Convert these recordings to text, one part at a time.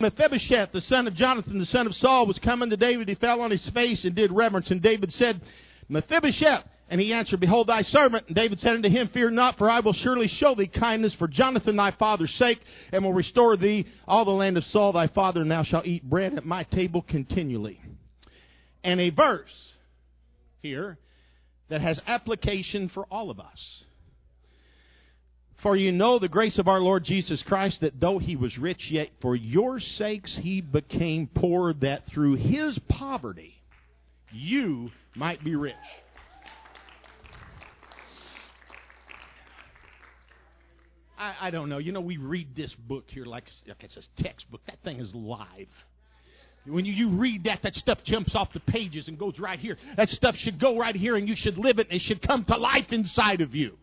Mephibosheth, the son of Jonathan, the son of Saul, was coming to David. He fell on his face and did reverence. And David said, Mephibosheth. And he answered, Behold thy servant. And David said unto him, Fear not, for I will surely show thee kindness for Jonathan thy father's sake, and will restore thee all the land of Saul thy father, and thou shalt eat bread at my table continually. And a verse here that has application for all of us. For you know the grace of our Lord Jesus Christ, that though he was rich, yet for your sakes he became poor, that through his poverty you might be rich. I, I don't know. You know, we read this book here like, like it's a textbook. That thing is live. When you, you read that, that stuff jumps off the pages and goes right here. That stuff should go right here and you should live it and it should come to life inside of you.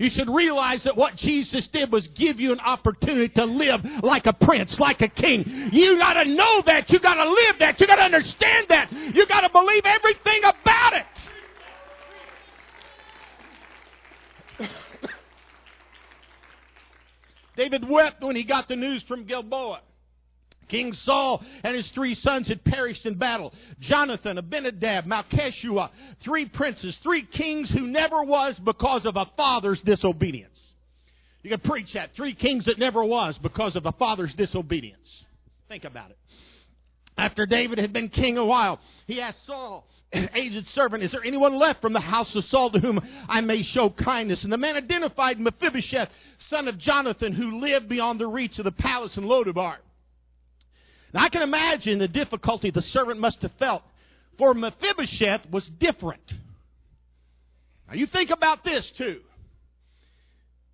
You should realize that what Jesus did was give you an opportunity to live like a prince, like a king. You gotta know that. You gotta live that. You gotta understand that. You gotta believe everything about it. David wept when he got the news from Gilboa. King Saul and his three sons had perished in battle. Jonathan, Abinadab, Malchishua, three princes, three kings who never was because of a father's disobedience. You can preach that. Three kings that never was because of a father's disobedience. Think about it. After David had been king a while, he asked Saul, aged servant, Is there anyone left from the house of Saul to whom I may show kindness? And the man identified Mephibosheth, son of Jonathan, who lived beyond the reach of the palace in Lodabar. Now I can imagine the difficulty the servant must have felt, for Mephibosheth was different. Now you think about this too.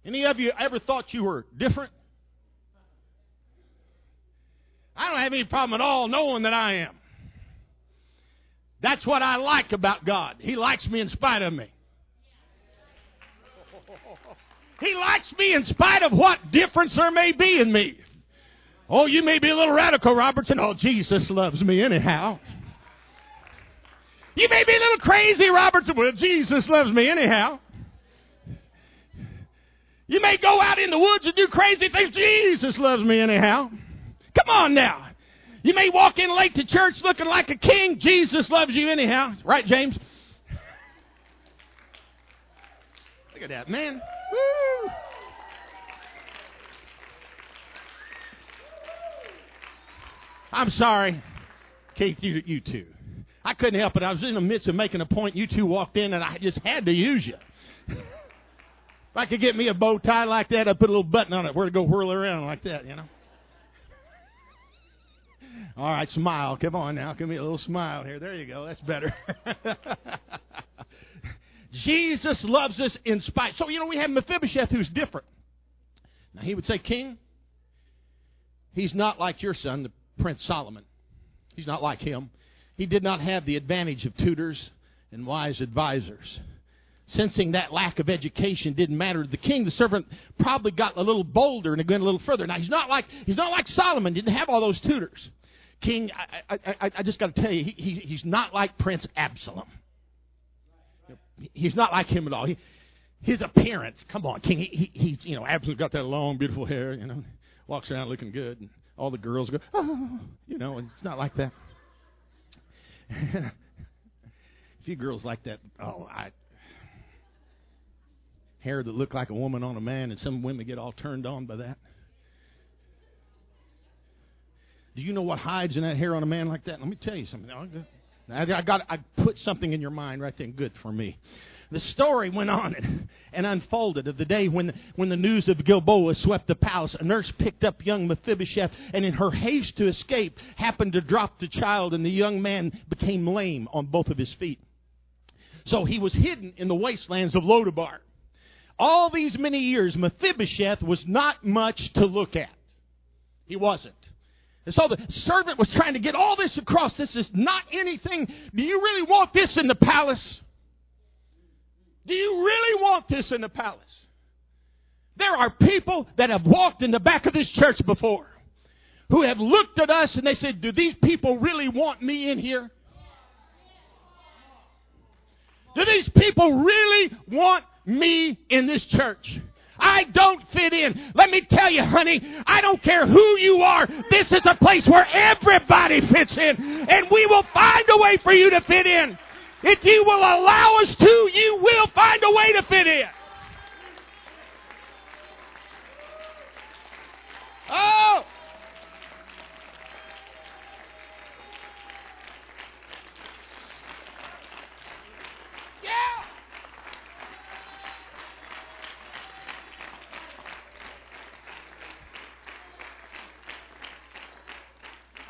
Any of you ever thought you were different? I don't have any problem at all knowing that I am. That's what I like about God. He likes me in spite of me. He likes me in spite of what difference there may be in me. Oh, you may be a little radical, Robertson. Oh, Jesus loves me anyhow. You may be a little crazy, Robertson. Well, Jesus loves me anyhow. You may go out in the woods and do crazy things. Jesus loves me anyhow. Come on now. You may walk in late to church looking like a king. Jesus loves you anyhow. Right, James? Look at that, man. Woo. I'm sorry. Keith, you, you too. I couldn't help it. I was in the midst of making a point. You two walked in, and I just had to use you. if I could get me a bow tie like that, I'd put a little button on it where to go whirl around like that, you know. All right, smile. Come on now. Give me a little smile here. There you go. That's better. Jesus loves us in spite. So, you know, we have Mephibosheth who's different. Now, he would say, King, he's not like your son, the Prince Solomon. He's not like him. He did not have the advantage of tutors and wise advisors. Sensing that lack of education didn't matter to the king, the servant probably got a little bolder and went a little further. Now he's not like he's not like Solomon. Didn't have all those tutors. King, I, I, I just got to tell you, he, he, he's not like Prince Absalom. He's not like him at all. He, his appearance, come on, King. He, he, he's you know Absalom's got that long, beautiful hair. You know, walks around looking good. And, all the girls go, oh, you know, and it's not like that. a few girls like that. Oh, I hair that look like a woman on a man, and some women get all turned on by that. Do you know what hides in that hair on a man like that? Let me tell you something. I got I put something in your mind right then, good for me the story went on and, and unfolded of the day when, when the news of Gilboa swept the palace. A nurse picked up young Mephibosheth and, in her haste to escape, happened to drop the child, and the young man became lame on both of his feet. So he was hidden in the wastelands of Lodabar. All these many years, Mephibosheth was not much to look at. He wasn't. And so the servant was trying to get all this across. This is not anything. Do you really want this in the palace? Do you really want this in the palace? There are people that have walked in the back of this church before who have looked at us and they said, Do these people really want me in here? Do these people really want me in this church? I don't fit in. Let me tell you, honey, I don't care who you are. This is a place where everybody fits in. And we will find a way for you to fit in. If you will allow us to, you will find a way to fit in. Oh!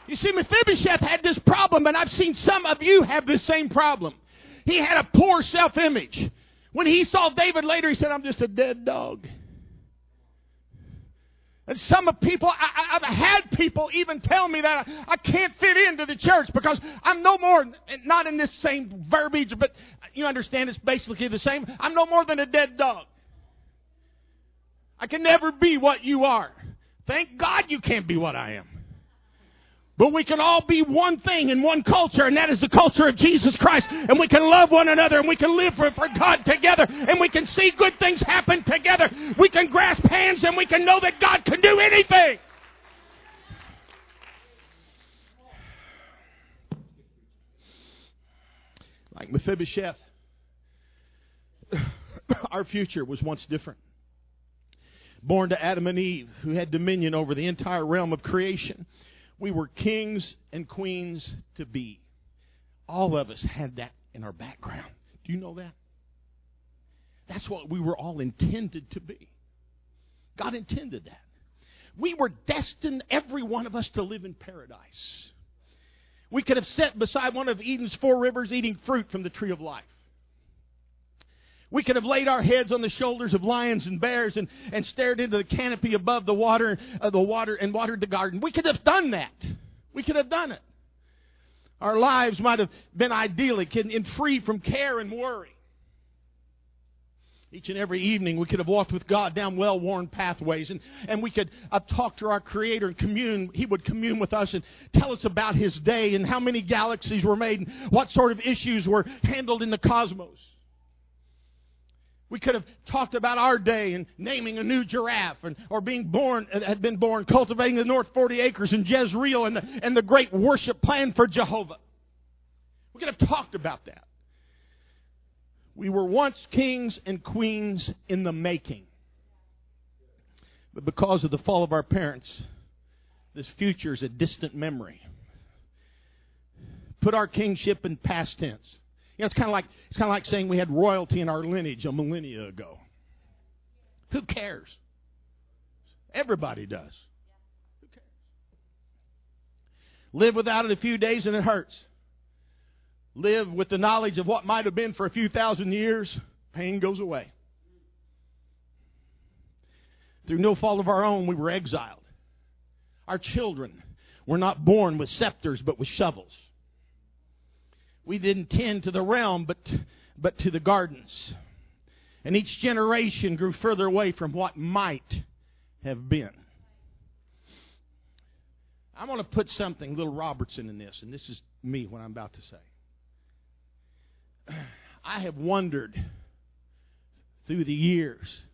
You see, Mephibosheth had this problem, and I've seen some of you have this same problem. He had a poor self image. When he saw David later, he said, I'm just a dead dog. And some of people, I, have had people even tell me that I, I, can't fit into the church because I'm no more, not in this same verbiage, but you understand it's basically the same. I'm no more than a dead dog. I can never be what you are. Thank God you can't be what I am. But we can all be one thing in one culture, and that is the culture of Jesus Christ. And we can love one another, and we can live for, for God together, and we can see good things happen together. We can grasp hands, and we can know that God can do anything. Like Mephibosheth, our future was once different. Born to Adam and Eve, who had dominion over the entire realm of creation we were kings and queens to be. All of us had that in our background. Do you know that? That's what we were all intended to be. God intended that. We were destined, every one of us, to live in paradise. We could have sat beside one of Eden's four rivers eating fruit from the tree of life. We could have laid our heads on the shoulders of lions and bears and, and stared into the canopy above the water, uh, the water and watered the garden. We could have done that. We could have done it. Our lives might have been idyllic and, and free from care and worry. Each and every evening, we could have walked with God down well worn pathways, and, and we could uh, talk to our Creator and commune. He would commune with us and tell us about His day and how many galaxies were made and what sort of issues were handled in the cosmos. We could have talked about our day and naming a new giraffe and, or being born, uh, had been born, cultivating the North 40 acres in Jezreel and the, and the great worship plan for Jehovah. We could have talked about that. We were once kings and queens in the making. But because of the fall of our parents, this future is a distant memory. Put our kingship in past tense. You know, it's kind of like it's kind of like saying we had royalty in our lineage a millennia ago. Who cares? Everybody does. Who cares? Live without it a few days and it hurts. Live with the knowledge of what might have been for a few thousand years, pain goes away. Through no fault of our own, we were exiled. Our children were not born with scepters, but with shovels. We didn't tend to the realm, but, but to the gardens. And each generation grew further away from what might have been. I'm going to put something, little Robertson, in this, and this is me, what I'm about to say. I have wondered through the years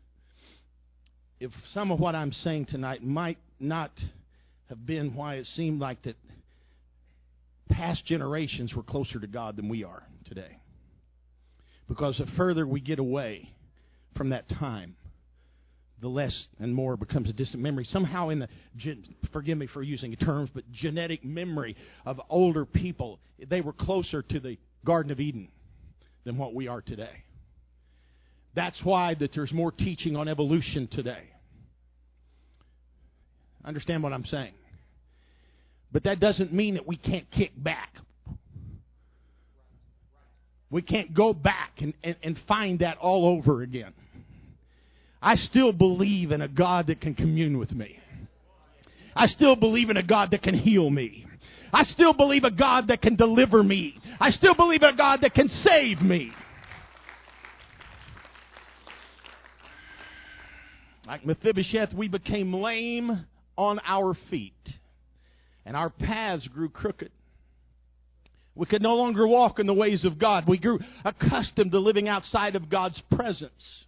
if some of what I'm saying tonight might not have been why it seemed like that past generations were closer to God than we are today. Because the further we get away from that time, the less and more becomes a distant memory. Somehow, in the forgive me for using terms, but genetic memory of older people, they were closer to the Garden of Eden than what we are today. That's why that there's more teaching on evolution today. Understand what I'm saying? But that doesn't mean that we can't kick back. We can't go back and, and, and find that all over again. I still believe in a God that can commune with me. I still believe in a God that can heal me. I still believe a God that can deliver me. I still believe in a God that can save me. Like Mephibosheth, we became lame on our feet and our paths grew crooked. We could no longer walk in the ways of God. We grew accustomed to living outside of God's presence.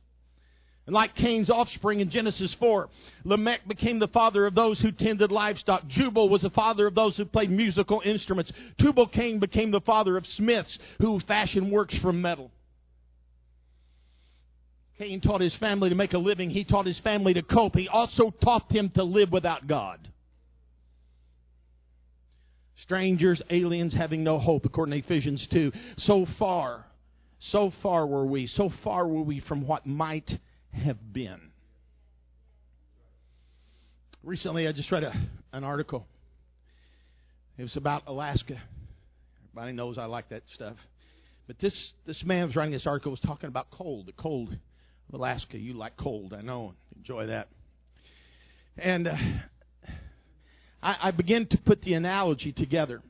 And like Cain's offspring in Genesis 4, Lamech became the father of those who tended livestock. Jubal was the father of those who played musical instruments. Tubal Cain became the father of smiths who fashioned works from metal. Cain taught his family to make a living. He taught his family to cope. He also taught them to live without God. Strangers, aliens, having no hope, according to Ephesians 2. So far, so far were we, so far were we from what might have been. Recently, I just read a, an article. It was about Alaska. Everybody knows I like that stuff. But this, this man was writing this article was talking about cold, the cold of Alaska. You like cold, I know. Enjoy that. And uh, I, I begin to put the analogy together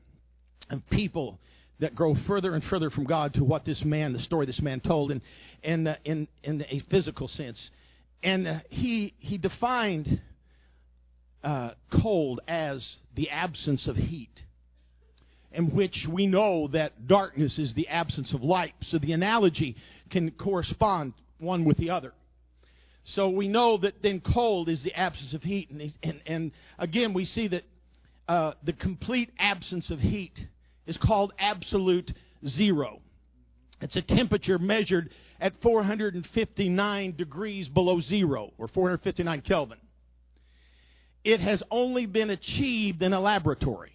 of people that grow further and further from God to what this man, the story this man told, and, and uh, in, in a physical sense. And uh, he, he defined uh, cold as the absence of heat, in which we know that darkness is the absence of light. So the analogy can correspond one with the other. So we know that then cold is the absence of heat. And, and, and again, we see that uh, the complete absence of heat is called absolute zero. It's a temperature measured at 459 degrees below zero, or 459 Kelvin. It has only been achieved in a laboratory,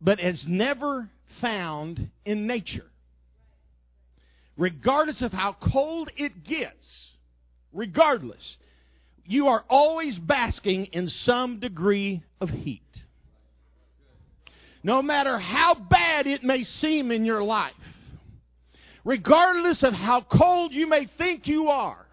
but has never found in nature. Regardless of how cold it gets, regardless, you are always basking in some degree of heat. No matter how bad it may seem in your life, regardless of how cold you may think you are,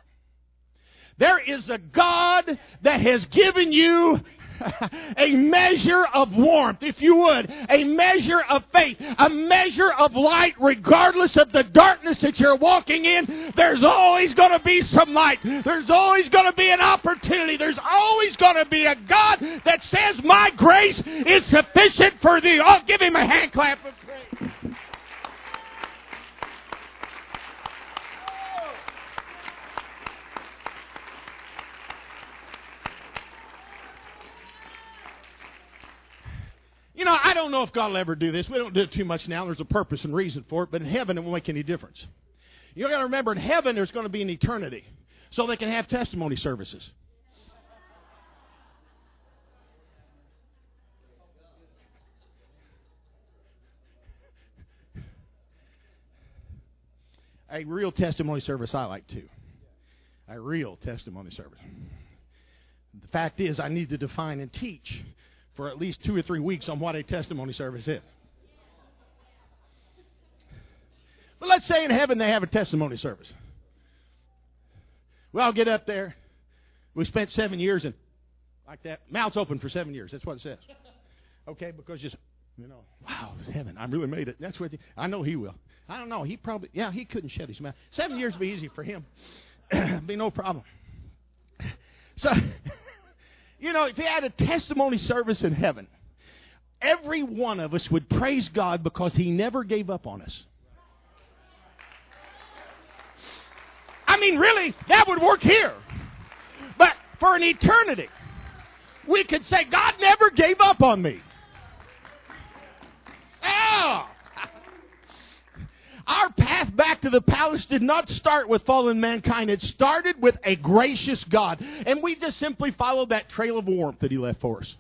there is a God that has given you a measure of warmth, if you would, a measure of faith, a measure of light, regardless of the darkness that you're walking in. There's always going to be some light. There's always going to be an opportunity. There's always going to be a God that says, My grace is sufficient for thee. I'll give him a hand clap You know, I don't know if God will ever do this. We don't do it too much now. There's a purpose and reason for it, but in heaven it won't make any difference. You've got to remember, in heaven there's going to be an eternity, so they can have testimony services. A real testimony service I like too. A real testimony service. The fact is, I need to define and teach for at least two or three weeks on what a testimony service is. But let's say in heaven they have a testimony service. Well, I'll get up there. We spent seven years and like that. Mouth's open for seven years. That's what it says. Okay, because just you know, wow, heaven, I really made it. That's what I know he will. I don't know. He probably yeah, he couldn't shut his mouth. Seven years would be easy for him. be no problem. So you know, if he had a testimony service in heaven, every one of us would praise God because he never gave up on us. I mean, really, that would work here. But for an eternity, we could say, God never gave up on me. Oh. Our path back to the palace did not start with fallen mankind. It started with a gracious God. And we just simply followed that trail of warmth that He left for us.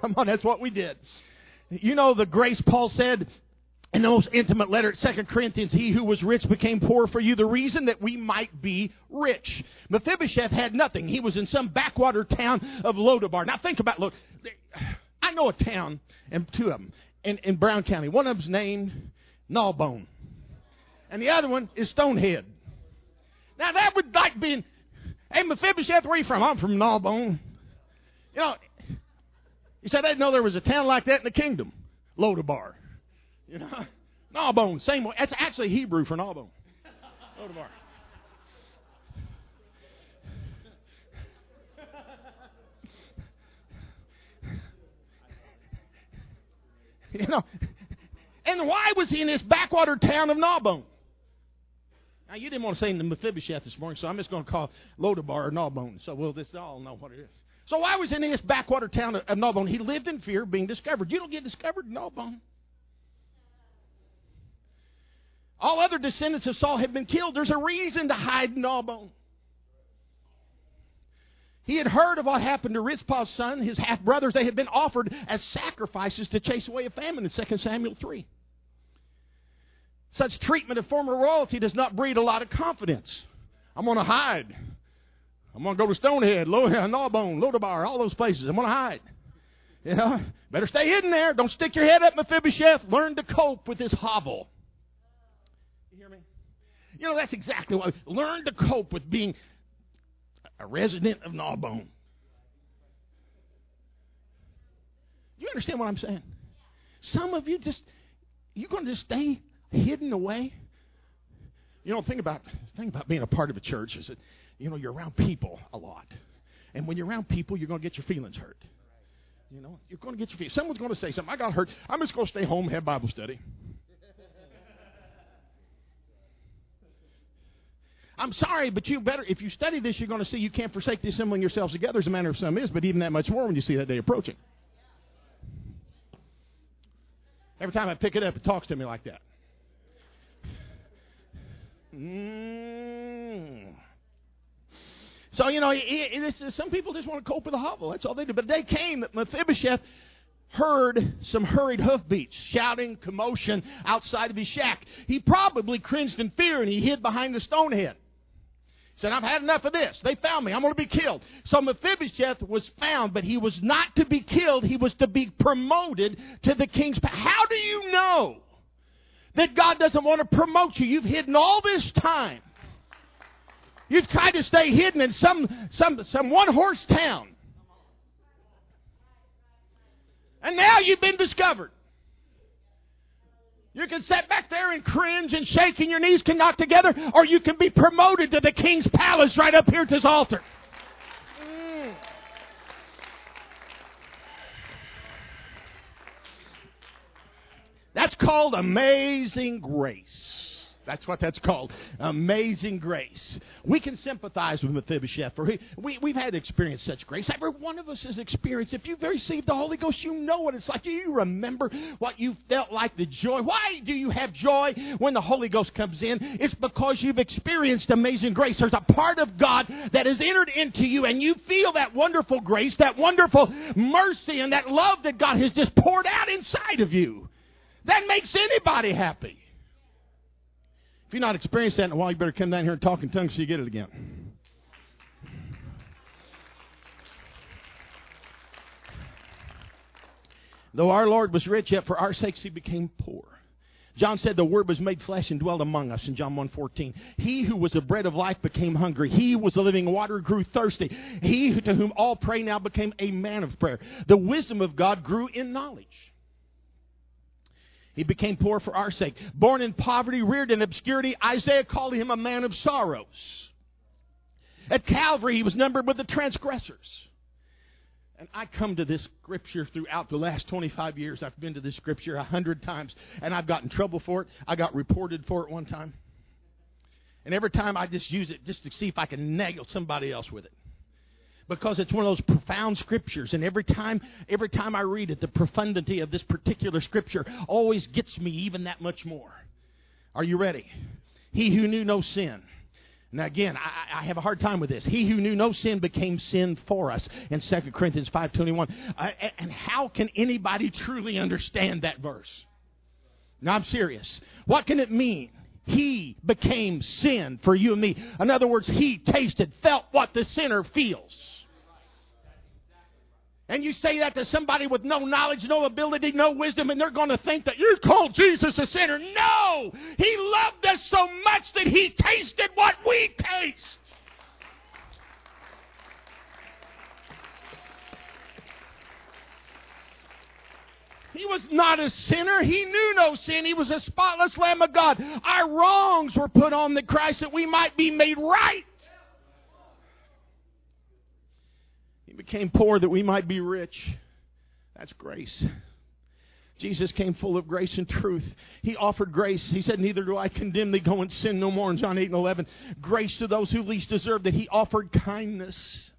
Come on, that's what we did. You know the grace Paul said in the most intimate letter at 2 Corinthians, he who was rich became poor for you, the reason that we might be rich. Mephibosheth had nothing. He was in some backwater town of Lodabar. Now think about, look, I know a town, and two of them, in, in Brown County. One of them's named Gnawbone. And the other one is Stonehead. Now that would like being, hey Mephibosheth, where are you from? I'm from Gnawbone. You know, he said I didn't know there was a town like that in the kingdom. Lodabar. You know, Gnawbone, same way. That's actually Hebrew for Gnawbone. Lodabar. you know, and why was he in this backwater town of Gnawbone? Now, you didn't want to say in the Mephibosheth this morning, so I'm just going to call Lodabar or Gnawbone, so we'll just all know what it is. So why was he in this backwater town of Gnawbone? He lived in fear of being discovered. You don't get discovered in Gnawbone. All other descendants of Saul have been killed. There's a reason to hide in Gnawbone. He had heard of what happened to Rizpah's son, his half brothers. They had been offered as sacrifices to chase away a famine in 2 Samuel 3. Such treatment of former royalty does not breed a lot of confidence. I'm going to hide. I'm going to go to Stonehead, Gnawbone, Lodabar, all those places. I'm going to hide. You know, better stay hidden there. Don't stick your head up, Mephibosheth. Learn to cope with this hovel. You hear me? You know, that's exactly what. Learn to cope with being a resident of Gnawbone. You understand what I'm saying? Some of you just, you're going to just stay hidden away. You know, think about think about being a part of a church is that you know you're around people a lot, and when you're around people, you're going to get your feelings hurt. You know, you're going to get your feelings. Someone's going to say something. I got hurt. I'm just going to stay home and have Bible study. I'm sorry, but you better, if you study this, you're going to see you can't forsake the assembling yourselves together as a matter of some is, but even that much more when you see that day approaching. Every time I pick it up, it talks to me like that. Mm. So, you know, some people just want to cope with a hovel. That's all they do. But the day came that Mephibosheth heard some hurried hoofbeats, shouting, commotion outside of his shack. He probably cringed in fear and he hid behind the stone head He said, I've had enough of this. They found me. I'm going to be killed. So Mephibosheth was found, but he was not to be killed. He was to be promoted to the king's. How do you know that God doesn't want to promote you? You've hidden all this time. You've tried to stay hidden in some, some, some one horse town. And now you've been discovered. You can sit back there and cringe and shake and your knees can knock together, or you can be promoted to the king's palace right up here at this altar. That's called amazing grace. That's what that's called. Amazing grace. We can sympathize with Mephibosheth, for he, we, we've had experience such grace. Every one of us has experienced. If you've received the Holy Ghost, you know what it's like. Do you remember what you felt like, the joy? Why do you have joy when the Holy Ghost comes in? It's because you've experienced amazing grace. There's a part of God that has entered into you, and you feel that wonderful grace, that wonderful mercy, and that love that God has just poured out inside of you. That makes anybody happy. If you're not experienced that in a while, you better come down here and talk in tongues so you get it again. Though our Lord was rich, yet for our sakes he became poor. John said the word was made flesh and dwelt among us in John 1:14. He who was the bread of life became hungry. He who was the living water grew thirsty. He to whom all pray now became a man of prayer. The wisdom of God grew in knowledge. He became poor for our sake. Born in poverty, reared in obscurity, Isaiah called him a man of sorrows. At Calvary, he was numbered with the transgressors. And I come to this scripture throughout the last 25 years. I've been to this scripture a hundred times, and I've gotten trouble for it. I got reported for it one time. And every time I just use it just to see if I can nail somebody else with it because it's one of those profound scriptures and every time every time I read it the profundity of this particular scripture always gets me even that much more. Are you ready? He who knew no sin. Now again, I, I, have a hard time with this. He who knew no sin became sin for us in 2 Corinthians 5.21. Uh, and how can anybody truly understand that verse? Now I'm serious. What can it mean? He became sin for you and me. In other words, he tasted, felt what the sinner feels. And you say that to somebody with no knowledge, no ability, no wisdom, and they're going to think that you call Jesus a sinner. No! He loved us so much that he tasted what we taste. He was not a sinner. He knew no sin. He was a spotless Lamb of God. Our wrongs were put on the Christ that we might be made right. Became poor that we might be rich. That's grace. Jesus came full of grace and truth. He offered grace. He said, Neither do I condemn thee, go and sin no more in John 8 and 11. Grace to those who least deserve that. He offered kindness.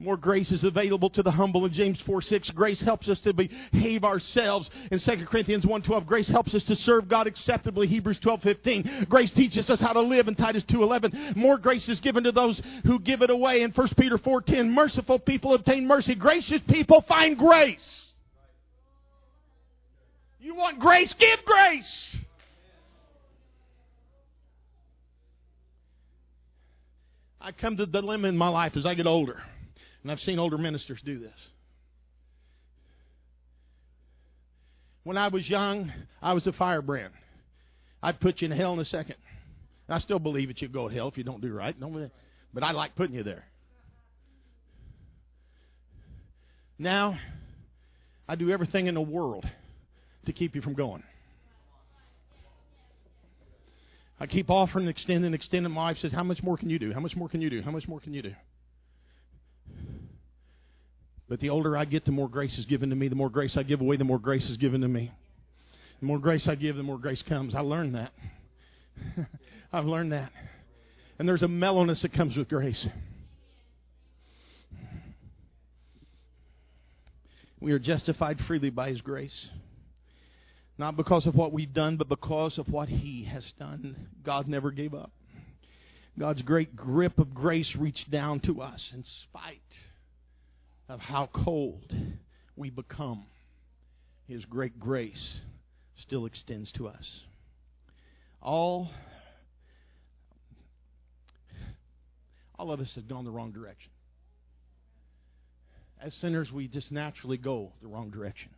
More grace is available to the humble in James 4 6. Grace helps us to behave ourselves in 2 Corinthians 1 12. Grace helps us to serve God acceptably. Hebrews 12 15. Grace teaches us how to live in Titus 2 11. More grace is given to those who give it away in 1 Peter 4 10. Merciful people obtain mercy. Gracious people find grace. You want grace? Give grace. I come to the dilemma in my life as I get older. And I've seen older ministers do this. When I was young, I was a firebrand. I'd put you in hell in a second. I still believe that you go to hell if you don't do right. But I like putting you there. Now, I do everything in the world to keep you from going. I keep offering, extending, extending. My wife says, How much more can you do? How much more can you do? How much more can you do? But the older I get, the more grace is given to me. The more grace I give away, the more grace is given to me. The more grace I give, the more grace comes. I learned that. I've learned that. And there's a mellowness that comes with grace. We are justified freely by His grace. Not because of what we've done, but because of what He has done. God never gave up. God's great grip of grace reached down to us in spite of how cold we become, His great grace still extends to us. All, all of us have gone the wrong direction. As sinners, we just naturally go the wrong direction.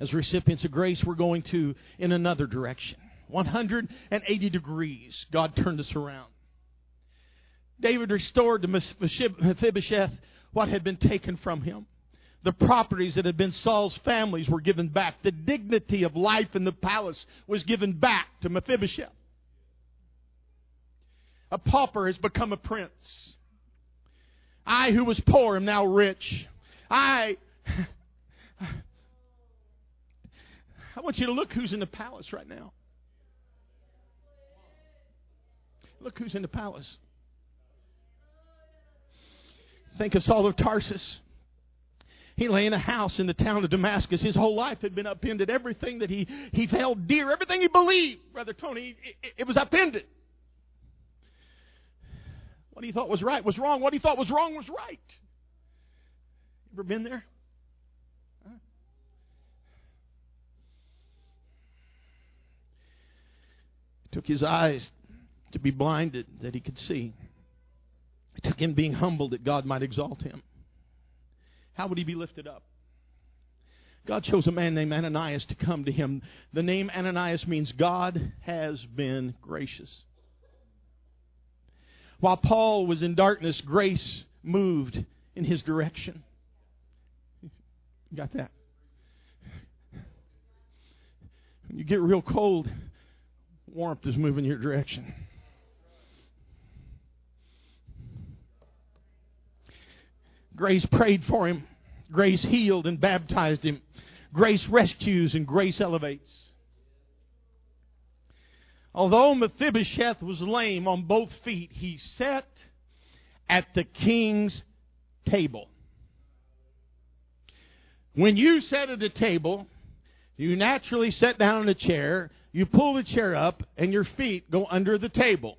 As recipients of grace, we're going to in another direction. 180 degrees, God turned us around. David restored to Mephibosheth what had been taken from him. The properties that had been Saul's families were given back. The dignity of life in the palace was given back to Mephibosheth. A pauper has become a prince. I, who was poor, am now rich. I, I want you to look who's in the palace right now. Look who's in the palace. Think of Saul of Tarsus. He lay in a house in the town of Damascus. His whole life had been upended. Everything that he, he held dear, everything he believed, Brother Tony, it, it was upended. What he thought was right was wrong. What he thought was wrong was right. Ever been there? Huh? Took his eyes to be blinded that he could see. It took him being humbled that God might exalt him. How would he be lifted up? God chose a man named Ananias to come to him. The name Ananias means God has been gracious. While Paul was in darkness, grace moved in his direction. Got that? When you get real cold, warmth is moving your direction. Grace prayed for him. Grace healed and baptized him. Grace rescues and grace elevates. Although Mephibosheth was lame on both feet, he sat at the king's table. When you sit at a table, you naturally sit down in a chair, you pull the chair up, and your feet go under the table.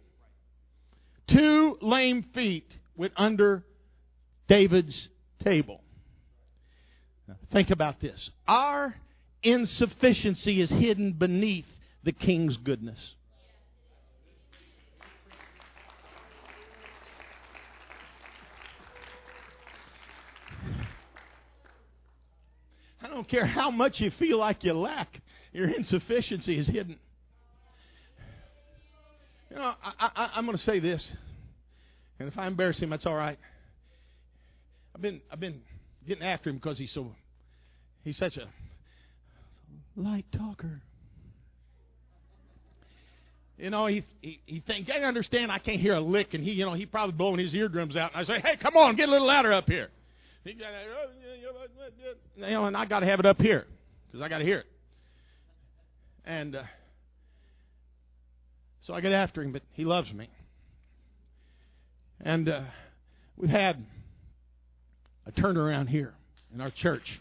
Two lame feet went under David's table. think about this. Our insufficiency is hidden beneath the king's goodness. I don't care how much you feel like you lack, your insufficiency is hidden. You know, I, am going to say this, and if I embarrass him, that's all right. I've been I've been getting after him because he's so he's such a light talker. You know, he he, he thinks I understand I can't hear a lick, and he you know he probably blowing his eardrums out. And I say, hey, come on, get a little louder up here. You know, and I got to have it up here. because I got to hear it. And uh, so I get after him, but he loves me. And uh, we've had a turnaround here in our church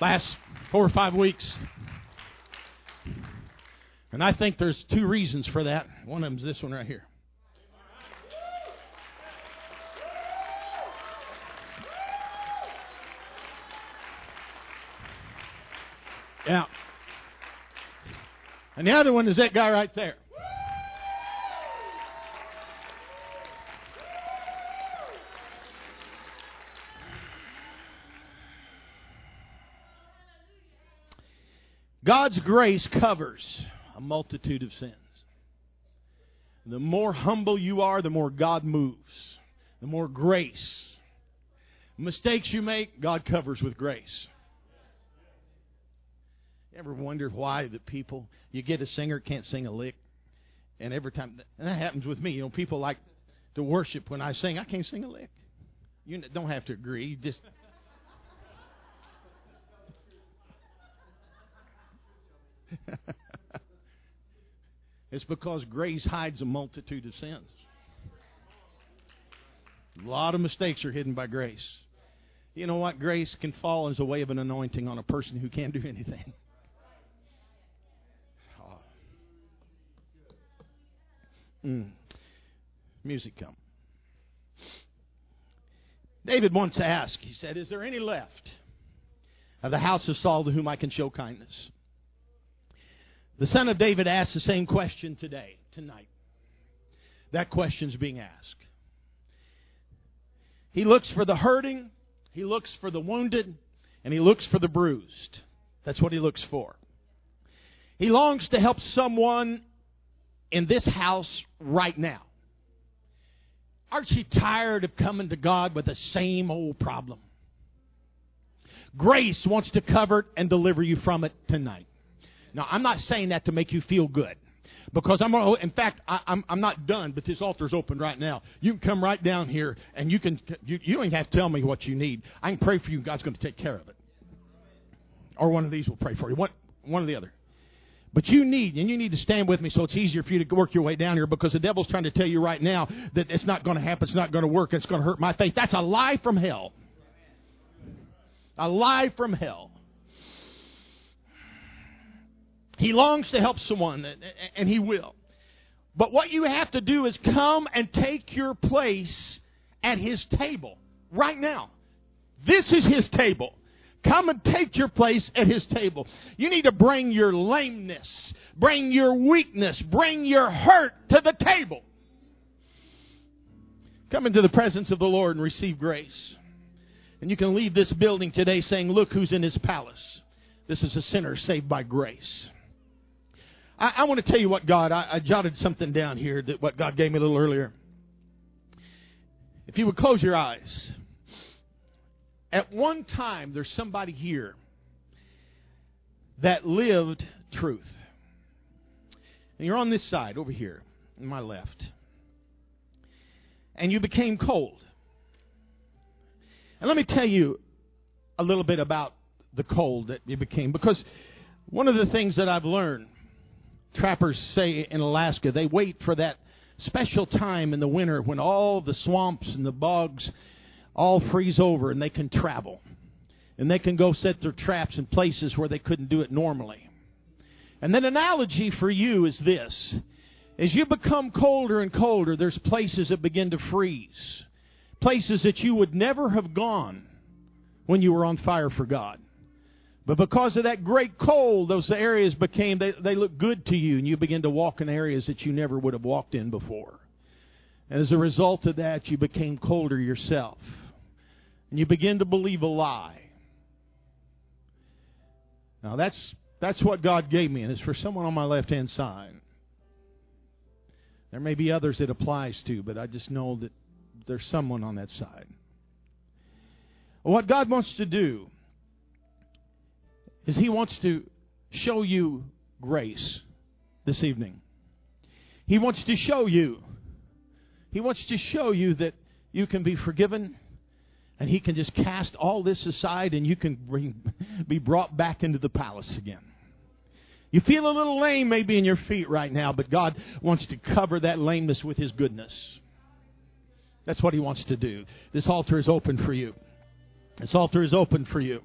last four or five weeks. And I think there's two reasons for that. One of them is this one right here. Yeah. And the other one is that guy right there. God's grace covers a multitude of sins. The more humble you are, the more God moves. The more grace. Mistakes you make, God covers with grace. Ever wonder why the people you get a singer can't sing a lick, and every time and that happens with me. You know, people like to worship when I sing. I can't sing a lick. You don't have to agree. You just it's because grace hides a multitude of sins. A lot of mistakes are hidden by grace. You know what? Grace can fall as a way of an anointing on a person who can't do anything. Oh. Mm. Music come. David once asked, he said, Is there any left of the house of Saul to whom I can show kindness? The son of David asks the same question today, tonight. That question's being asked. He looks for the hurting, he looks for the wounded, and he looks for the bruised. That's what he looks for. He longs to help someone in this house right now. Aren't you tired of coming to God with the same old problem? Grace wants to cover it and deliver you from it tonight. Now, I'm not saying that to make you feel good. Because I'm, oh, in fact, I, am I'm, I'm not done, but this altar's open right now. You can come right down here and you can, you, you don't even have to tell me what you need. I can pray for you. God's going to take care of it. Or one of these will pray for you. One, one or the other. But you need, and you need to stand with me so it's easier for you to work your way down here because the devil's trying to tell you right now that it's not going to happen, it's not going to work, it's going to hurt my faith. That's a lie from hell. A lie from hell. He longs to help someone, and He will. But what you have to do is come and take your place at His table right now. This is His table. Come and take your place at His table. You need to bring your lameness, bring your weakness, bring your hurt to the table. Come into the presence of the Lord and receive grace. And you can leave this building today saying, Look who's in His palace. This is a sinner saved by grace. I, I want to tell you what God, I, I jotted something down here that what God gave me a little earlier. If you would close your eyes. At one time, there's somebody here that lived truth. And you're on this side, over here, on my left. And you became cold. And let me tell you a little bit about the cold that you became. Because one of the things that I've learned trappers say in Alaska, they wait for that special time in the winter when all the swamps and the bogs all freeze over and they can travel. And they can go set their traps in places where they couldn't do it normally. And then analogy for you is this. As you become colder and colder, there's places that begin to freeze. Places that you would never have gone when you were on fire for God. But because of that great cold, those areas became, they, they look good to you, and you begin to walk in areas that you never would have walked in before. And as a result of that, you became colder yourself. And you begin to believe a lie. Now, that's, that's what God gave me, and it's for someone on my left hand side. There may be others it applies to, but I just know that there's someone on that side. What God wants to do is He wants to show you grace this evening. He wants to show you. He wants to show you that you can be forgiven and he can just cast all this aside and you can bring be brought back into the palace again. You feel a little lame maybe in your feet right now, but God wants to cover that lameness with His goodness. That's what He wants to do. This altar is open for you. This altar is open for you.